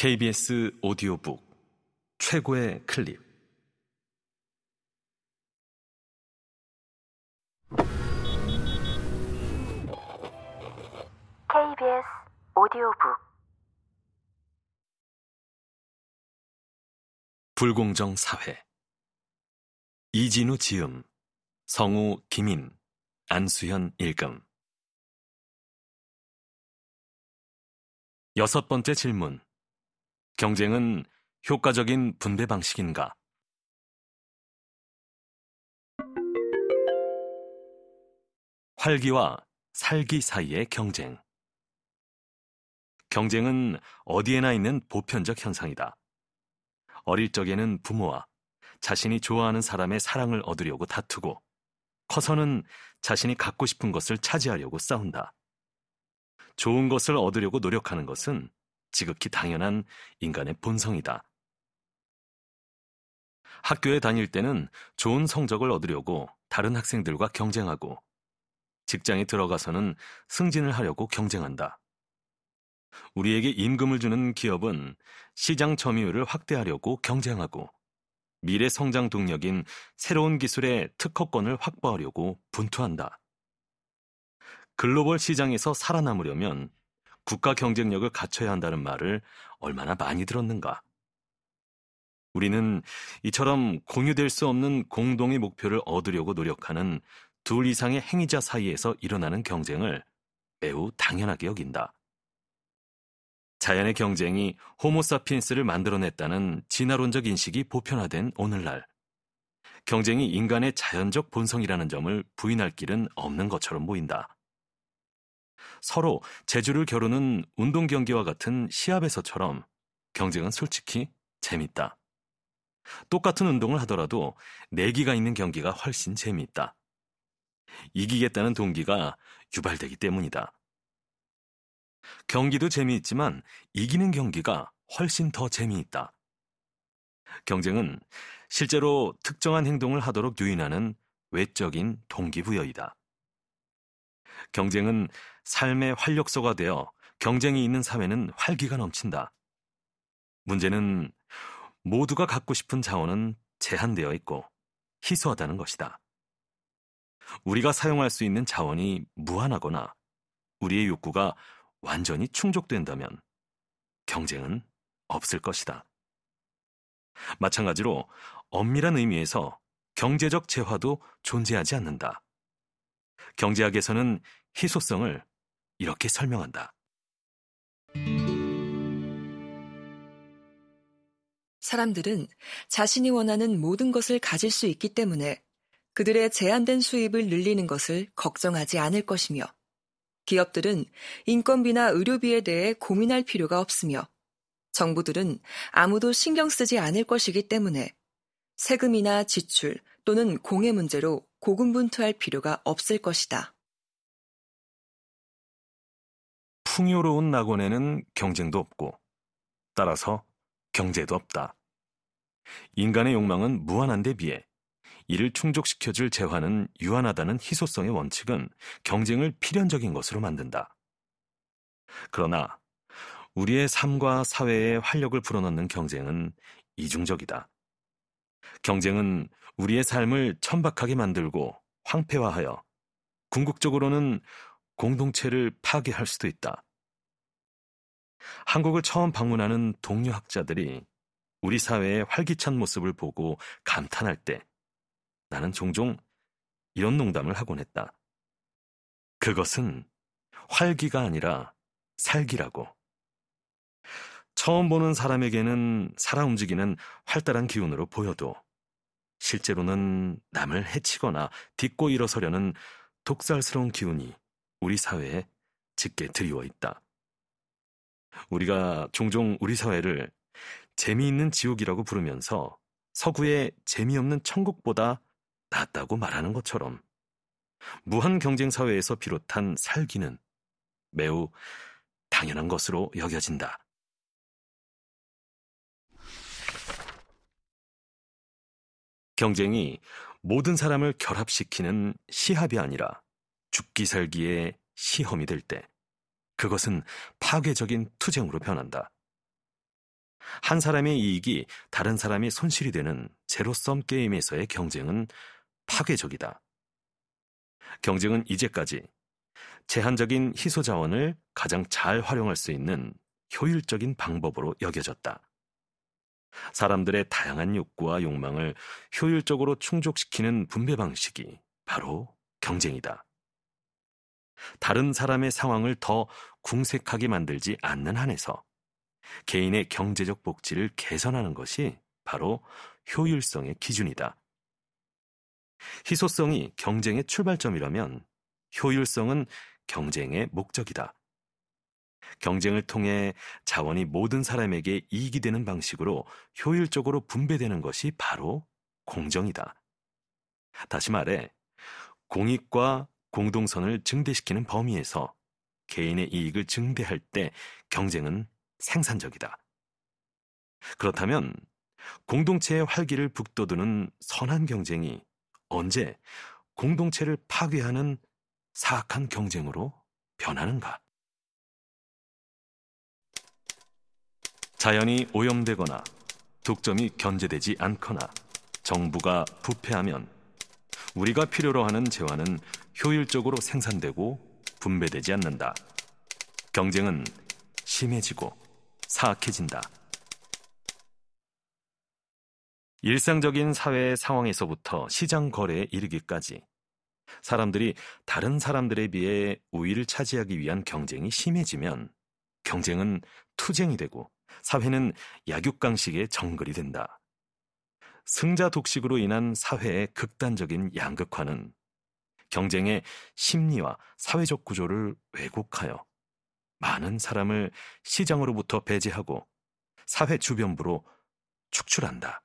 KBS 오디오북 최고의 클립. KBS 오디오북. 불공정 사회. 이진우 지음 성우 김인 안수현 일금. 여섯 번째 질문 경쟁은 효과적인 분배 방식인가? 활기와 살기 사이의 경쟁. 경쟁은 어디에나 있는 보편적 현상이다. 어릴 적에는 부모와 자신이 좋아하는 사람의 사랑을 얻으려고 다투고, 커서는 자신이 갖고 싶은 것을 차지하려고 싸운다. 좋은 것을 얻으려고 노력하는 것은 지극히 당연한 인간의 본성이다. 학교에 다닐 때는 좋은 성적을 얻으려고 다른 학생들과 경쟁하고 직장에 들어가서는 승진을 하려고 경쟁한다. 우리에게 임금을 주는 기업은 시장 점유율을 확대하려고 경쟁하고 미래 성장 동력인 새로운 기술의 특허권을 확보하려고 분투한다. 글로벌 시장에서 살아남으려면 국가 경쟁력을 갖춰야 한다는 말을 얼마나 많이 들었는가. 우리는 이처럼 공유될 수 없는 공동의 목표를 얻으려고 노력하는 둘 이상의 행위자 사이에서 일어나는 경쟁을 매우 당연하게 여긴다. 자연의 경쟁이 호모사피엔스를 만들어냈다는 진화론적 인식이 보편화된 오늘날, 경쟁이 인간의 자연적 본성이라는 점을 부인할 길은 없는 것처럼 보인다. 서로 재주를 겨루는 운동 경기와 같은 시합에서처럼 경쟁은 솔직히 재밌다. 똑같은 운동을 하더라도 내기가 있는 경기가 훨씬 재미있다. 이기겠다는 동기가 유발되기 때문이다. 경기도 재미있지만 이기는 경기가 훨씬 더 재미있다. 경쟁은 실제로 특정한 행동을 하도록 유인하는 외적인 동기부여이다. 경쟁은 삶의 활력소가 되어 경쟁이 있는 사회는 활기가 넘친다. 문제는 모두가 갖고 싶은 자원은 제한되어 있고 희소하다는 것이다. 우리가 사용할 수 있는 자원이 무한하거나 우리의 욕구가 완전히 충족된다면 경쟁은 없을 것이다. 마찬가지로 엄밀한 의미에서 경제적 재화도 존재하지 않는다. 경제학에서는 희소성을 이렇게 설명한다. 사람들은 자신이 원하는 모든 것을 가질 수 있기 때문에 그들의 제한된 수입을 늘리는 것을 걱정하지 않을 것이며 기업들은 인건비나 의료비에 대해 고민할 필요가 없으며 정부들은 아무도 신경 쓰지 않을 것이기 때문에 세금이나 지출 또는 공해 문제로 고군분투할 필요가 없을 것이다. 풍요로운 낙원에는 경쟁도 없고 따라서 경제도 없다. 인간의 욕망은 무한한데 비해 이를 충족시켜줄 재화는 유한하다는 희소성의 원칙은 경쟁을 필연적인 것으로 만든다. 그러나 우리의 삶과 사회에 활력을 불어넣는 경쟁은 이중적이다. 경쟁은 우리의 삶을 천박하게 만들고 황폐화하여 궁극적으로는 공동체를 파괴할 수도 있다. 한국을 처음 방문하는 동료 학자들이 우리 사회의 활기찬 모습을 보고 감탄할 때 나는 종종 이런 농담을 하곤 했다. 그것은 활기가 아니라 살기라고. 처음 보는 사람에게는 살아 움직이는 활달한 기운으로 보여도 실제로는 남을 해치거나 딛고 일어서려는 독살스러운 기운이 우리 사회에 짙게 드리워 있다. 우리가 종종 우리 사회를 재미있는 지옥이라고 부르면서 서구의 재미없는 천국보다 낫다고 말하는 것처럼 무한 경쟁 사회에서 비롯한 살기는 매우 당연한 것으로 여겨진다. 경쟁이 모든 사람을 결합시키는 시합이 아니라 죽기 살기의 시험이 될 때, 그것은 파괴적인 투쟁으로 변한다. 한 사람의 이익이 다른 사람의 손실이 되는 제로섬 게임에서의 경쟁은 파괴적이다. 경쟁은 이제까지 제한적인 희소 자원을 가장 잘 활용할 수 있는 효율적인 방법으로 여겨졌다. 사람들의 다양한 욕구와 욕망을 효율적으로 충족시키는 분배 방식이 바로 경쟁이다. 다른 사람의 상황을 더 궁색하게 만들지 않는 한에서 개인의 경제적 복지를 개선하는 것이 바로 효율성의 기준이다. 희소성이 경쟁의 출발점이라면 효율성은 경쟁의 목적이다. 경쟁을 통해 자원이 모든 사람에게 이익이 되는 방식으로 효율적으로 분배되는 것이 바로 공정이다. 다시 말해, 공익과 공동선을 증대시키는 범위에서 개인의 이익을 증대할 때 경쟁은 생산적이다. 그렇다면 공동체의 활기를 북돋우는 선한 경쟁이 언제 공동체를 파괴하는 사악한 경쟁으로 변하는가? 자연이 오염되거나 독점이 견제되지 않거나 정부가 부패하면 우리가 필요로 하는 재화는 효율적으로 생산되고 분배되지 않는다. 경쟁은 심해지고 사악해진다. 일상적인 사회 상황에서부터 시장 거래에 이르기까지 사람들이 다른 사람들에 비해 우위를 차지하기 위한 경쟁이 심해지면 경쟁은 투쟁이 되고 사회는 약육강식의 정글이 된다. 승자 독식으로 인한 사회의 극단적인 양극화는 경쟁의 심리와 사회적 구조를 왜곡하여 많은 사람을 시장으로부터 배제하고 사회 주변부로 축출한다.